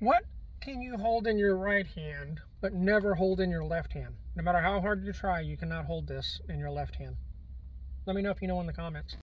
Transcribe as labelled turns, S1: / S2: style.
S1: What can you hold in your right hand but never hold in your left hand? No matter how hard you try, you cannot hold this in your left hand. Let me know if you know in the comments.